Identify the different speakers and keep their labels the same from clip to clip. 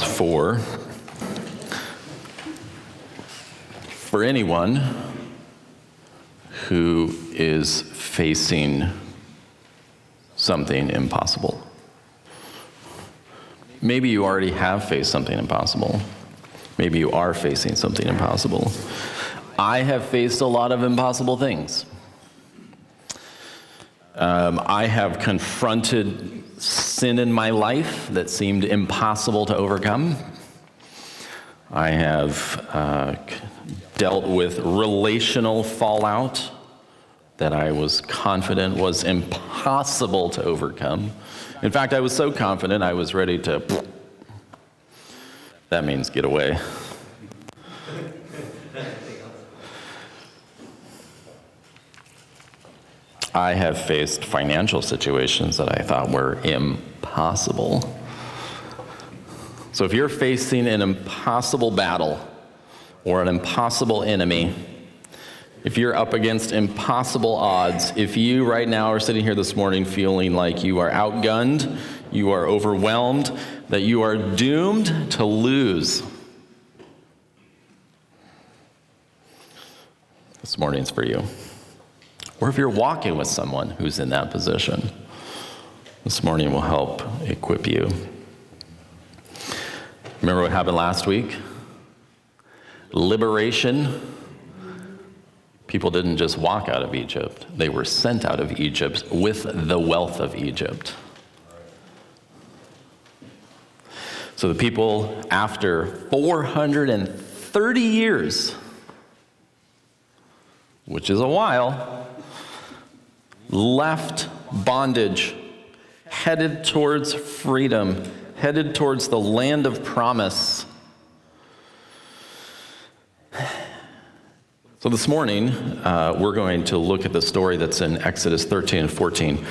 Speaker 1: morning is for for anyone who is facing something impossible. Maybe you already have faced something impossible. Maybe you are facing something impossible. I have faced a lot of impossible things. Um, I have confronted sin in my life that seemed impossible to overcome. I have uh, dealt with relational fallout that I was confident was impossible to overcome. In fact, I was so confident I was ready to. That means get away. I have faced financial situations that I thought were impossible. So if you're facing an impossible battle or an impossible enemy, if you're up against impossible odds, if you right now are sitting here this morning feeling like you are outgunned, you are overwhelmed, that you are doomed to lose, this morning's for you or if you're walking with someone who's in that position. This morning will help equip you. Remember what happened last week? Liberation. People didn't just walk out of Egypt, they were sent out of Egypt with the wealth of Egypt. So the people, after 430 years, which is a while, left bondage, headed towards freedom, headed towards the land of promise. So, this morning, uh, we're going to look at the story that's in Exodus 13 and 14.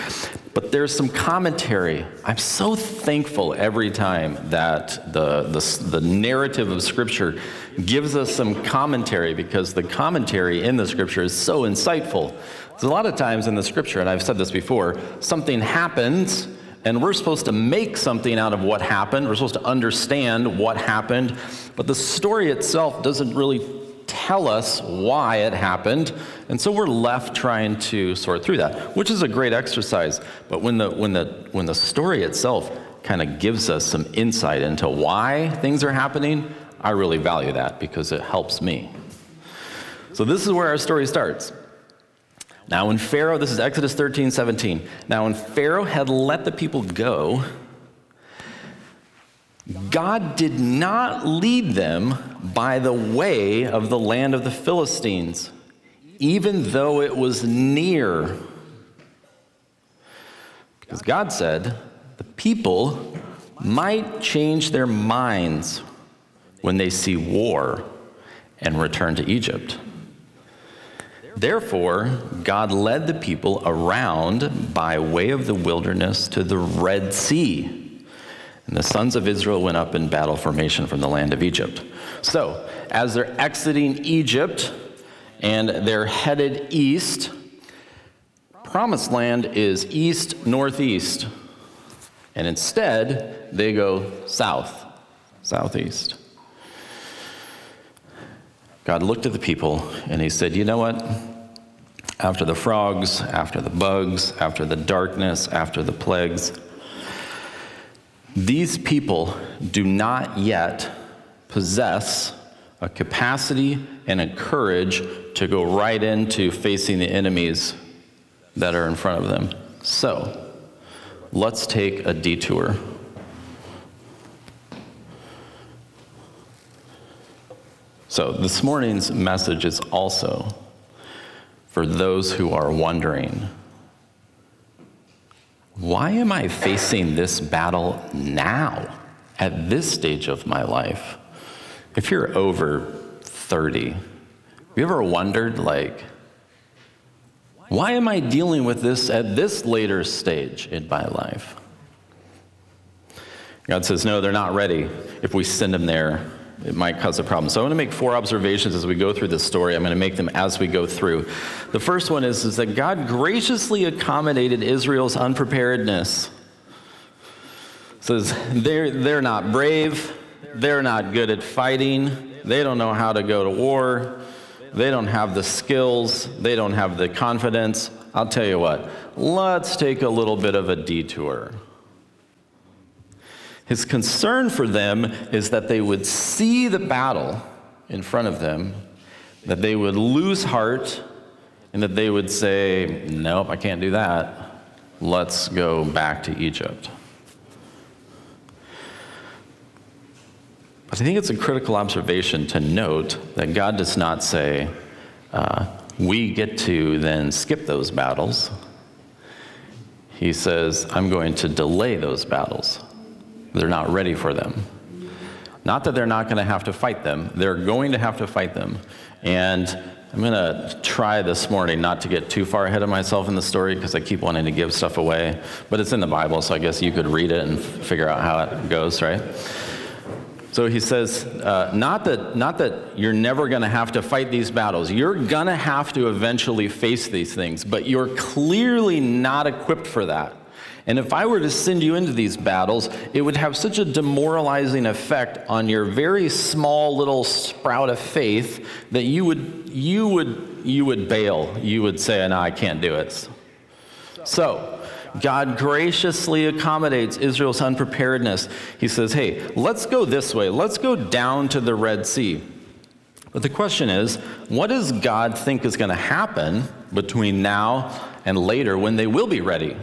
Speaker 1: But there's some commentary. I'm so thankful every time that the, the, the narrative of Scripture gives us some commentary because the commentary in the Scripture is so insightful. There's a lot of times in the scripture, and I've said this before, something happens and we're supposed to make something out of what happened. We're supposed to understand what happened, but the story itself doesn't really tell us why it happened, and so we're left trying to sort through that, which is a great exercise. But when the when the when the story itself kind of gives us some insight into why things are happening, I really value that because it helps me. So this is where our story starts. Now, when Pharaoh, this is Exodus 13, 17. Now, when Pharaoh had let the people go, God did not lead them by the way of the land of the Philistines, even though it was near. Because God said the people might change their minds when they see war and return to Egypt. Therefore, God led the people around by way of the wilderness to the Red Sea. And the sons of Israel went up in battle formation from the land of Egypt. So, as they're exiting Egypt and they're headed east, promised land is east northeast. And instead, they go south, southeast. God looked at the people and he said, You know what? After the frogs, after the bugs, after the darkness, after the plagues, these people do not yet possess a capacity and a courage to go right into facing the enemies that are in front of them. So, let's take a detour. So, this morning's message is also for those who are wondering why am I facing this battle now, at this stage of my life? If you're over 30, have you ever wondered, like, why am I dealing with this at this later stage in my life? God says, no, they're not ready. If we send them there, it might cause a problem. So I want to make four observations as we go through this story. I'm going to make them as we go through. The first one is, is that God graciously accommodated Israel's unpreparedness. says they're, they're not brave, they're not good at fighting, they don't know how to go to war, they don't have the skills, they don't have the confidence. I'll tell you what, let's take a little bit of a detour. His concern for them is that they would see the battle in front of them, that they would lose heart, and that they would say, Nope, I can't do that. Let's go back to Egypt. But I think it's a critical observation to note that God does not say, uh, we get to then skip those battles. He says, I'm going to delay those battles. They're not ready for them. Not that they're not going to have to fight them, they're going to have to fight them. And I'm going to try this morning not to get too far ahead of myself in the story because I keep wanting to give stuff away. But it's in the Bible, so I guess you could read it and figure out how it goes, right? So he says, uh, not, that, not that you're never going to have to fight these battles. You're going to have to eventually face these things, but you're clearly not equipped for that. And if I were to send you into these battles, it would have such a demoralizing effect on your very small little sprout of faith that you would, you would, you would bail. You would say, no, I can't do it. So, God graciously accommodates Israel's unpreparedness. He says, hey, let's go this way. Let's go down to the Red Sea. But the question is, what does God think is going to happen between now and later when they will be ready?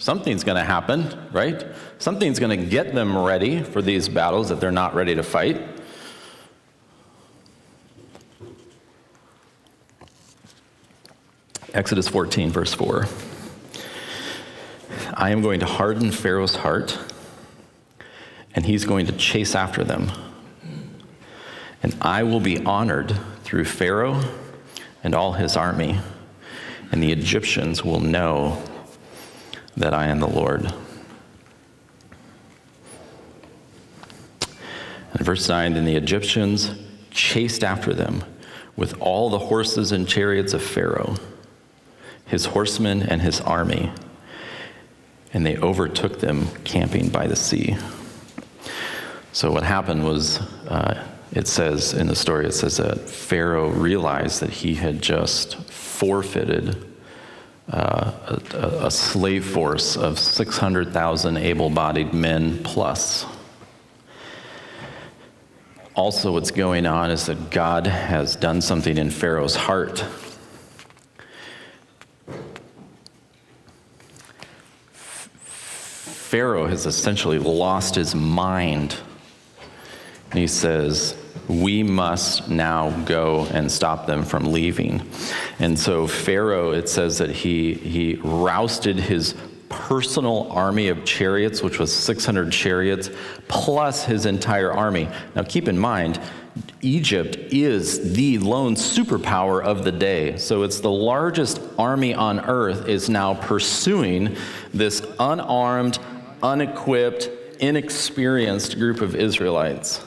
Speaker 1: Something's going to happen, right? Something's going to get them ready for these battles that they're not ready to fight. Exodus 14, verse 4. I am going to harden Pharaoh's heart, and he's going to chase after them. And I will be honored through Pharaoh and all his army, and the Egyptians will know that I am the Lord. And verse 9 Then the Egyptians chased after them with all the horses and chariots of Pharaoh, his horsemen, and his army and they overtook them camping by the sea. So, what happened was, uh, it says in the story, it says that Pharaoh realized that he had just forfeited uh, a, slave force of 600,000 able bodied men plus. Also, what's going on is that God has done something in Pharaoh's heart Pharaoh has essentially lost his mind. He says, We must now go and stop them from leaving. And so, Pharaoh, it says that he, he rousted his personal army of chariots, which was 600 chariots, plus his entire army. Now, keep in mind, Egypt is the lone superpower of the day. So it's the largest army on earth is now pursuing this unarmed, unequipped, inexperienced group of Israelites.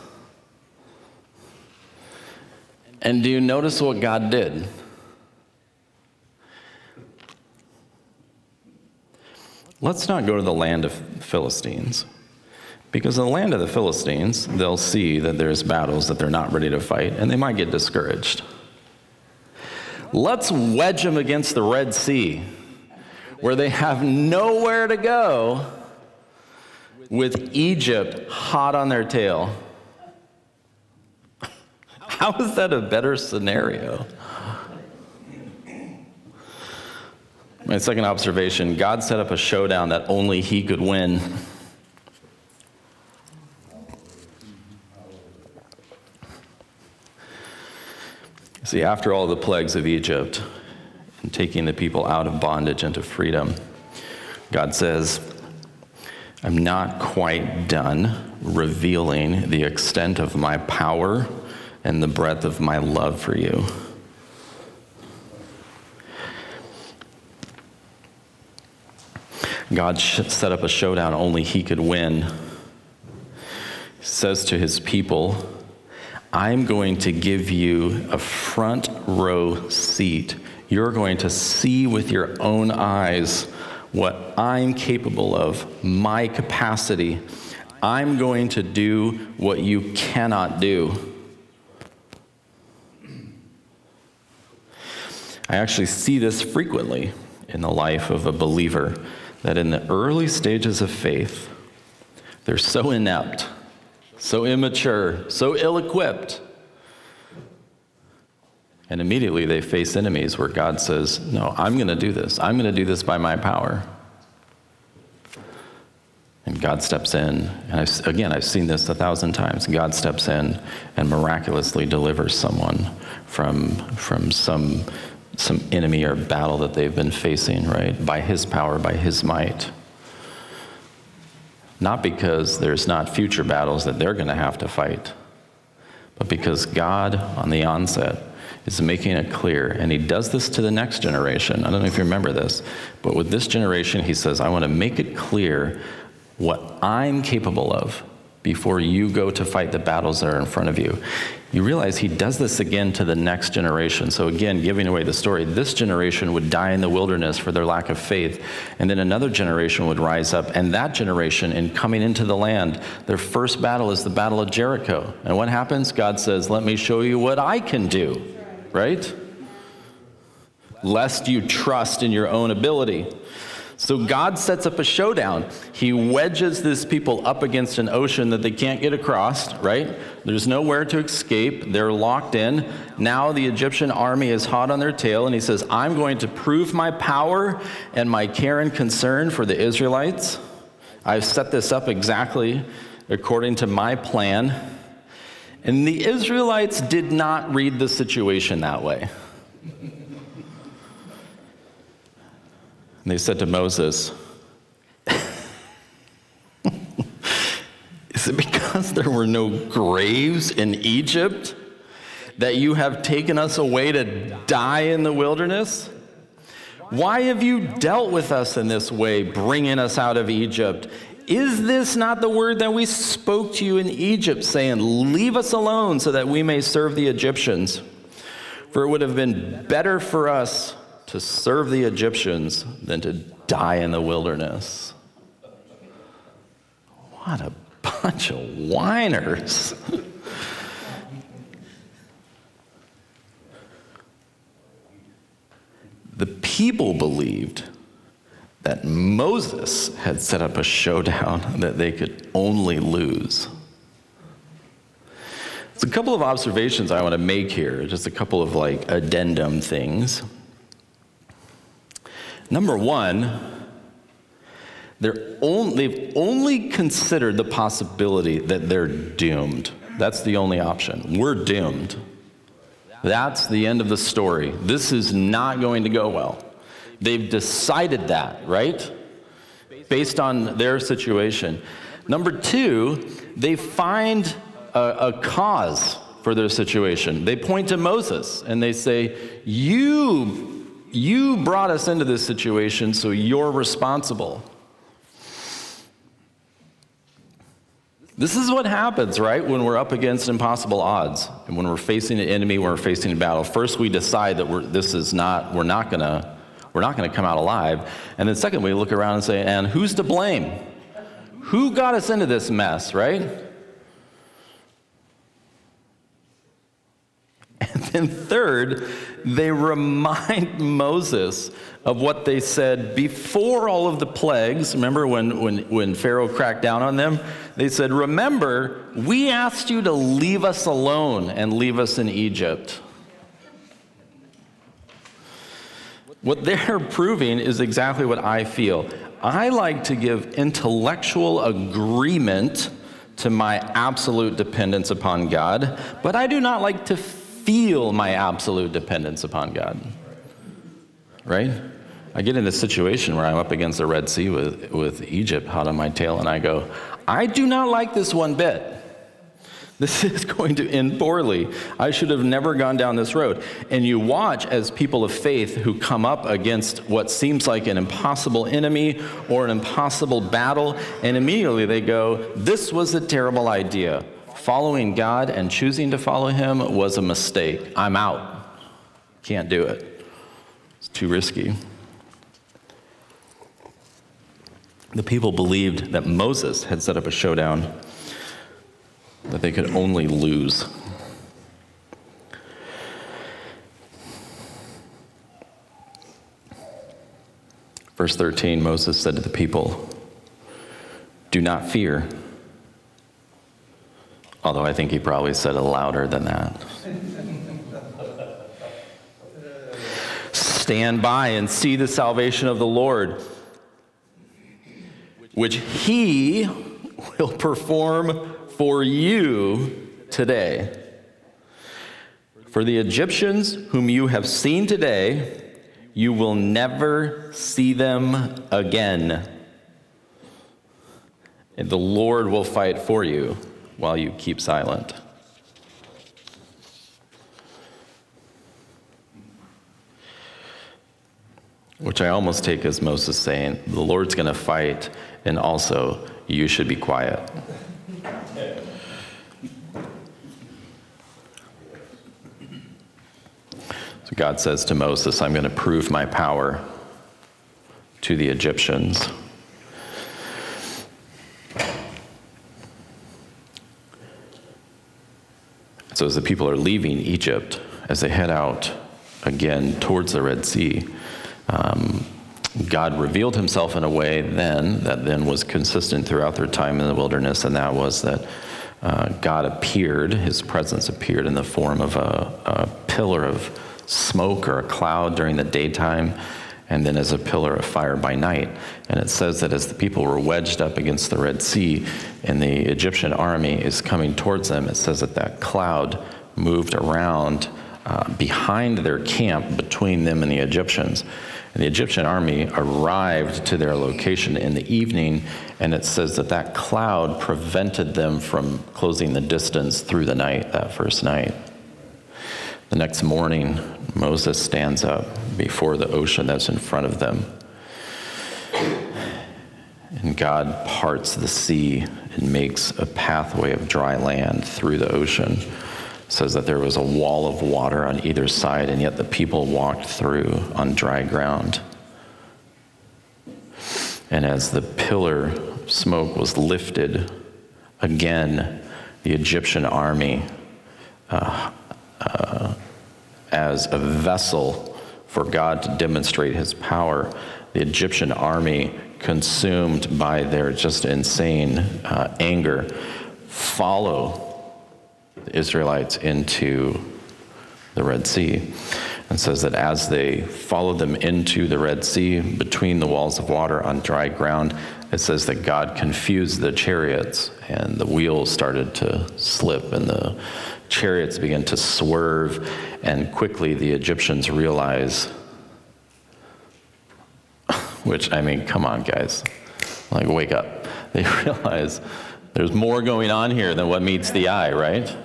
Speaker 1: And do you notice what God did? Let's not go to the land of Philistines. Because in the land of the Philistines, they'll see that there's battles that they're not ready to fight, and they might get discouraged. Let's wedge them against the Red Sea, where they have nowhere to go with Egypt hot on their tail. How is that a better scenario? My second observation God set up a showdown that only He could win. See, after all the plagues of Egypt and taking the people out of bondage into freedom, God says, I'm not quite done revealing the extent of my power and the breadth of my love for you. God set up a showdown only he could win. He says to his people, I'm going to give you a front row seat. You're going to see with your own eyes what I'm capable of, my capacity. I'm going to do what you cannot do. I actually see this frequently in the life of a believer that in the early stages of faith, they're so inept, so immature, so ill equipped. And immediately they face enemies where God says, No, I'm going to do this. I'm going to do this by my power. And God steps in. And I've, again, I've seen this a thousand times. God steps in and miraculously delivers someone from, from some, some enemy or battle that they've been facing, right? By his power, by his might. Not because there's not future battles that they're going to have to fight, but because God, on the onset, is making it clear, and he does this to the next generation. I don't know if you remember this, but with this generation, he says, I want to make it clear what I'm capable of before you go to fight the battles that are in front of you. You realize he does this again to the next generation. So, again, giving away the story, this generation would die in the wilderness for their lack of faith. And then another generation would rise up. And that generation, in coming into the land, their first battle is the Battle of Jericho. And what happens? God says, Let me show you what I can do, right? Lest you trust in your own ability. So God sets up a showdown. He wedges this people up against an ocean that they can't get across, right? There's nowhere to escape. They're locked in. Now the Egyptian army is hot on their tail, and he says, I'm going to prove my power and my care and concern for the Israelites. I've set this up exactly according to my plan. And the Israelites did not read the situation that way. And they said to Moses, Is it because there were no graves in Egypt that you have taken us away to die in the wilderness? Why have you dealt with us in this way, bringing us out of Egypt? Is this not the word that we spoke to you in Egypt, saying, Leave us alone so that we may serve the Egyptians? For it would have been better for us to serve the Egyptians than to die in the wilderness. What a bunch of whiners. the people believed that Moses had set up a showdown that they could only lose. There's a couple of observations I want to make here, just a couple of like addendum things. Number one, they're only, they've only considered the possibility that they're doomed. That's the only option. We're doomed. That's the end of the story. This is not going to go well. They've decided that, right? Based on their situation. Number two, they find a, a cause for their situation. They point to Moses and they say, You you brought us into this situation, so you're responsible. This is what happens, right, when we're up against impossible odds and when we're facing an enemy, when we're facing a battle. First, we decide that we're, this is not, we're not gonna, we're not gonna come out alive. And then second, we look around and say, and who's to blame? Who got us into this mess, right? And then third, they remind Moses of what they said before all of the plagues. Remember when, when, when Pharaoh cracked down on them? They said, Remember, we asked you to leave us alone and leave us in Egypt. What they're proving is exactly what I feel. I like to give intellectual agreement to my absolute dependence upon God, but I do not like to feel my absolute dependence upon God. Right? I get in a situation where I'm up against the Red Sea with, with Egypt hot on my tail, and I go, I do not like this one bit. This is going to end poorly. I should have never gone down this road. And you watch as people of faith who come up against what seems like an impossible enemy or an impossible battle, and immediately they go, This was a terrible idea following God and choosing to follow Him was a mistake. I'm out. Can't do it. It's too risky. The people believed that Moses had set up a showdown that they could only lose. Verse 13 Moses said to the people, Do not fear. Although I think he probably said it louder than that. Stand by and see the salvation of the Lord, which he will perform for you today. For the Egyptians whom you have seen today, you will never see them again. And the Lord will fight for you while you keep silent. Which I almost take as Moses saying, the Lord's going to fight, and also you should be quiet. So God says to Moses, I'm going to prove my power to the Egyptians. So, as the people are leaving Egypt, as they head out again towards the Red Sea, um, God revealed himself in a way then that then was consistent throughout their time in the wilderness, and that was that uh, God appeared, his presence appeared in the form of a, a pillar of smoke or a cloud during the daytime, and then as a pillar of fire by night. And it says that as the people were wedged up against the Red Sea and the Egyptian army is coming towards them, it says that that cloud moved around uh, behind their camp between them and the Egyptians. And the Egyptian army arrived to their location in the evening, and it says that that cloud prevented them from closing the distance through the night, that first night. The next morning, Moses stands up before the ocean that's in front of them. And God parts the sea and makes a pathway of dry land through the ocean. says that there was a wall of water on either side, and yet the people walked through on dry ground. And as the pillar smoke was lifted, again, the Egyptian army uh, uh, as a vessel for God to demonstrate his power. The Egyptian army, consumed by their just insane uh, anger, follow the Israelites into the Red Sea. And says that as they followed them into the Red Sea between the walls of water on dry ground, it says that God confused the chariots and the wheels started to slip and the chariots begin to swerve, and quickly the Egyptians realize, which, I mean, come on, guys, like, wake up. They realize there's more going on here than what meets the eye, right?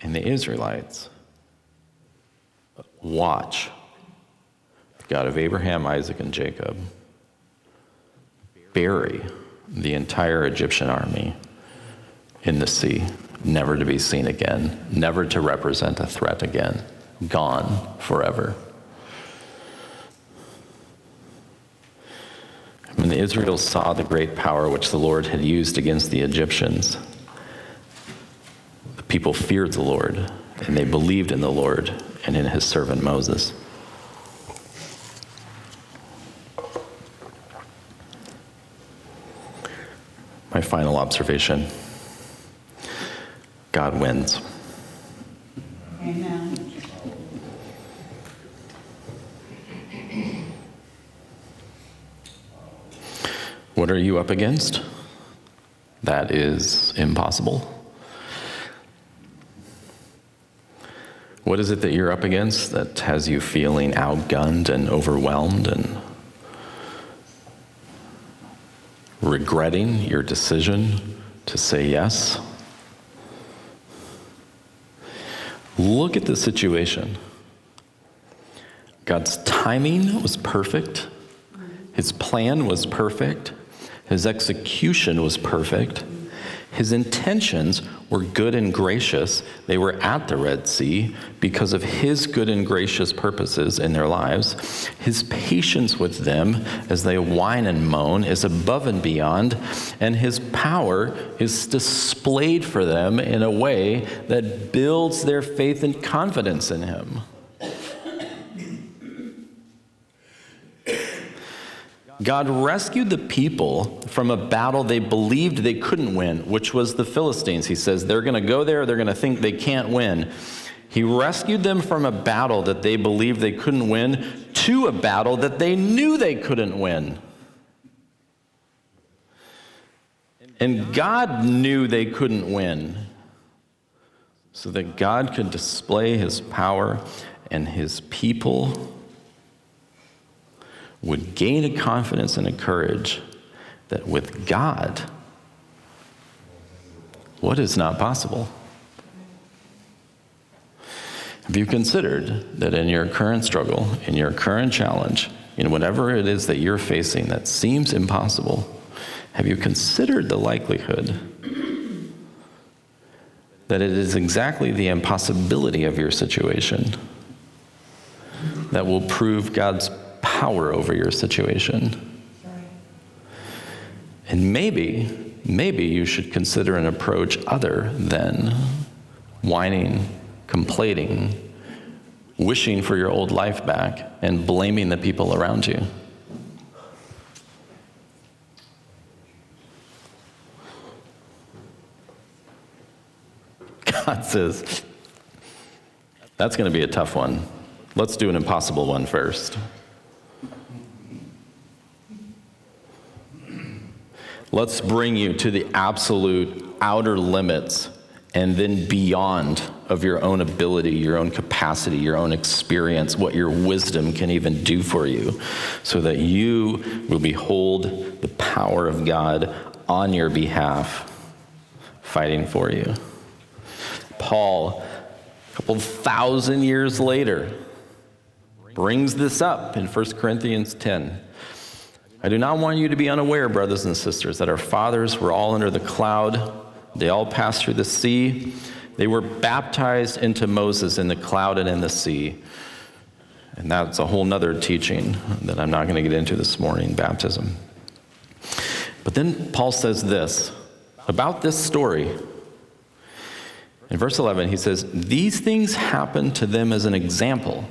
Speaker 1: And the Israelites watch the God of Abraham, Isaac, and Jacob bury the entire Egyptian army in the sea, never to be seen again, never to represent a threat again, gone forever. When the Israelites saw the great power which the Lord had used against the Egyptians, the people feared the Lord, and they believed in the Lord and in his servant Moses. Final observation God wins. Amen. What are you up against? That is impossible. What is it that you're up against that has you feeling outgunned and overwhelmed and regretting your decision to say yes. Look at the situation. God's timing was perfect, His plan was perfect, His execution was perfect. His intentions were good and gracious. They were at the Red Sea because of his good and gracious purposes in their lives. His patience with them as they whine and moan is above and beyond, and his power is displayed for them in a way that builds their faith and confidence in him. God rescued the people from a battle they believed they couldn't win, which was the Philistines. He says they're going to go there, they're going to think they can't win. He rescued them from a battle that they believed they couldn't win to a battle that they knew they couldn't win. And God knew they couldn't win so that God could display his power and his people would gain a confidence and a courage that with God, what is not possible? Have you considered that in your current struggle, in your current challenge, in whatever it is that you're facing that seems impossible, have you considered the likelihood that it is exactly the impossibility of your situation that will prove God's power over your situation. And maybe, maybe you should consider an approach other than whining, complaining, wishing for your old life back, and blaming the people around you. God says, that's going to be a tough one. Let's do an impossible one first. Let's bring you to the absolute outer limits and then beyond of your own ability, your own capacity, your own experience, what your wisdom can even do for you, so that you will behold the power of God on your behalf, fighting for you. Paul, a couple thousand years later, brings this up in 1 Corinthians 10. I do not want you to be unaware, brothers and sisters, that our fathers were all under the cloud. They all passed through the sea. They were baptized into Moses in the cloud and in the sea. And that's a whole nother teaching that I'm not going to get into this morning baptism. But then Paul says this about this story. In verse 11, he says, These things happened to them as an example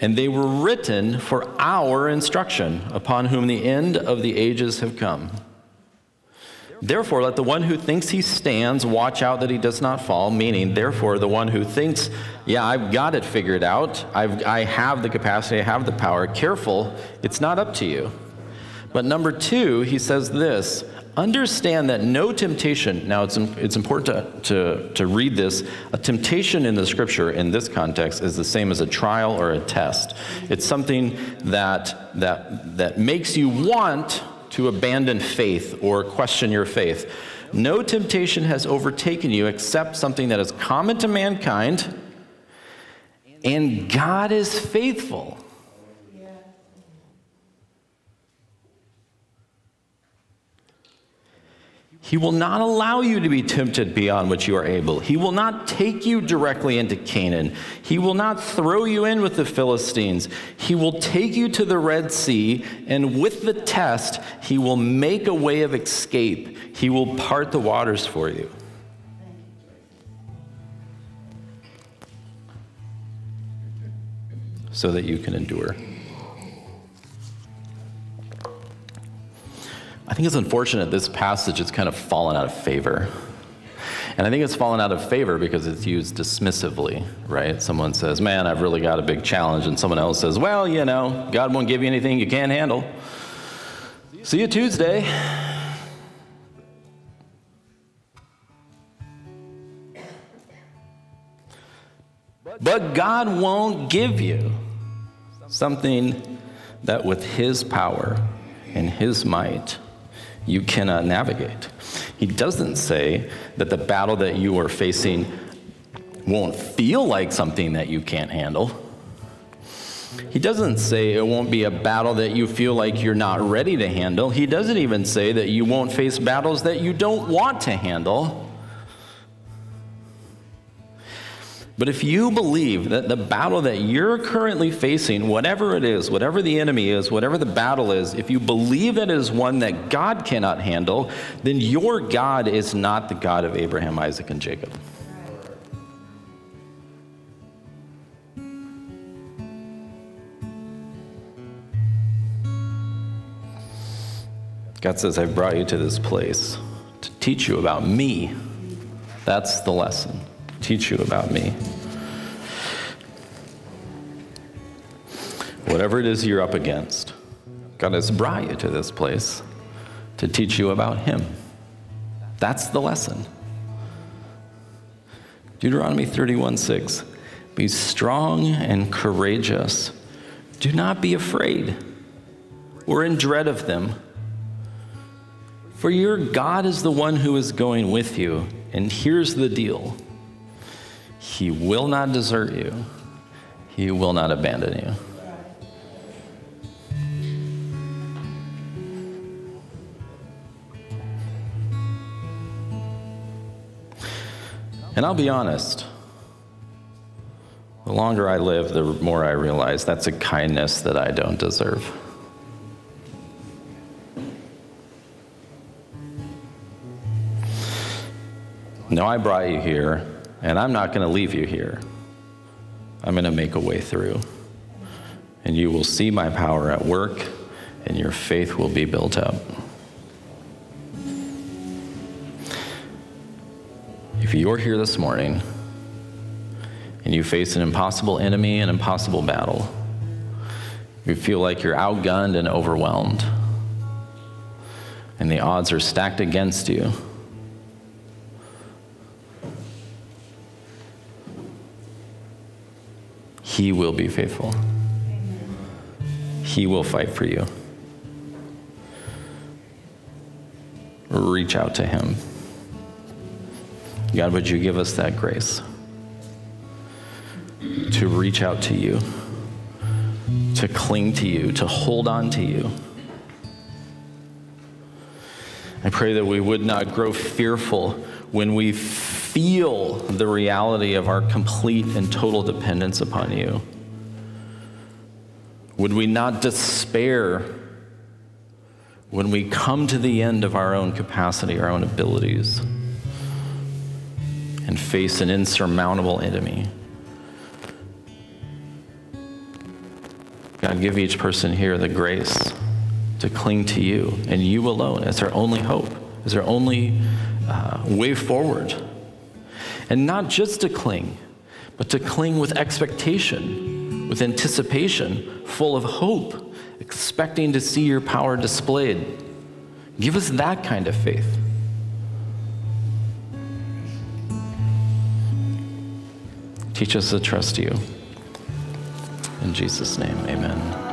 Speaker 1: and they were written for our instruction, upon whom the end of the ages have come. Therefore, let the one who thinks he stands watch out that he does not fall, meaning, therefore, the one who thinks, yeah, I've got it figured out, I've, I have the capacity, I have the power, careful, it's not up to you. But number two, he says this understand that no temptation, now it's, it's important to, to, to read this, a temptation in the scripture in this context is the same as a trial or a test. It's something that, that, that makes you want to abandon faith or question your faith. No temptation has overtaken you except something that is common to mankind, and God is faithful He will not allow you to be tempted beyond what you are able. He will not take you directly into Canaan. He will not throw you in with the Philistines. He will take you to the Red Sea, and with the test, He will make a way of escape. He will part the waters for you. So that you can endure. Think it's unfortunate this passage has kind of fallen out of favor. And I think it's fallen out of favor because it's used dismissively, right? Someone says, Man, I've really got a big challenge. And someone else says, Well, you know, God won't give you anything you can't handle. See you Tuesday. But God won't give you something that with His power and His might you cannot navigate. He doesn't say that the battle that you are facing won't feel like something that you can't handle. He doesn't say it won't be a battle that you feel like you're not ready to handle. He doesn't even say that you won't face battles that you don't want to handle. But if you believe that the battle that you're currently facing, whatever it is, whatever the enemy is, whatever the battle is, if you believe it is one that God cannot handle, then your God is not the God of Abraham, Isaac, and Jacob. God says, I've brought you to this place to teach you about me. That's the lesson. Teach you about me. Whatever it is you're up against, God has brought you to this place to teach you about Him. That's the lesson. Deuteronomy 31 6. Be strong and courageous. Do not be afraid or in dread of them. For your God is the one who is going with you. And here's the deal He will not desert you, He will not abandon you. And I'll be honest, the longer I live, the more I realize that's a kindness that I don't deserve. No, I brought you here, and I'm not going to leave you here. I'm going to make a way through. And you will see my power at work, and your faith will be built up. If you're here this morning and you face an impossible enemy, an impossible battle, you feel like you're outgunned and overwhelmed, and the odds are stacked against you He will be faithful. He will fight for you. Reach out to Him. God, would you give us that grace to reach out to you, to cling to you, to hold on to you? I pray that we would not grow fearful when we feel the reality of our complete and total dependence upon you? Would we not despair when we come to the end of our own capacity, our own abilities, and face an insurmountable enemy? God, give each person here the grace to cling to you and you alone as our only hope, as our only uh, way forward. And not just to cling, but to cling with expectation, with anticipation, full of hope, expecting to see your power displayed. Give us that kind of faith. Teach us to trust you. In Jesus' name, amen.